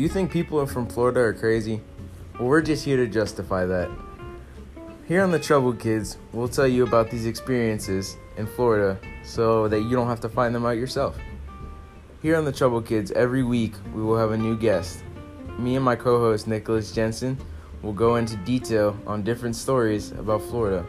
You think people from Florida are crazy? Well, we're just here to justify that. Here on the Trouble Kids, we'll tell you about these experiences in Florida so that you don't have to find them out yourself. Here on the Trouble Kids, every week we will have a new guest. Me and my co host, Nicholas Jensen, will go into detail on different stories about Florida.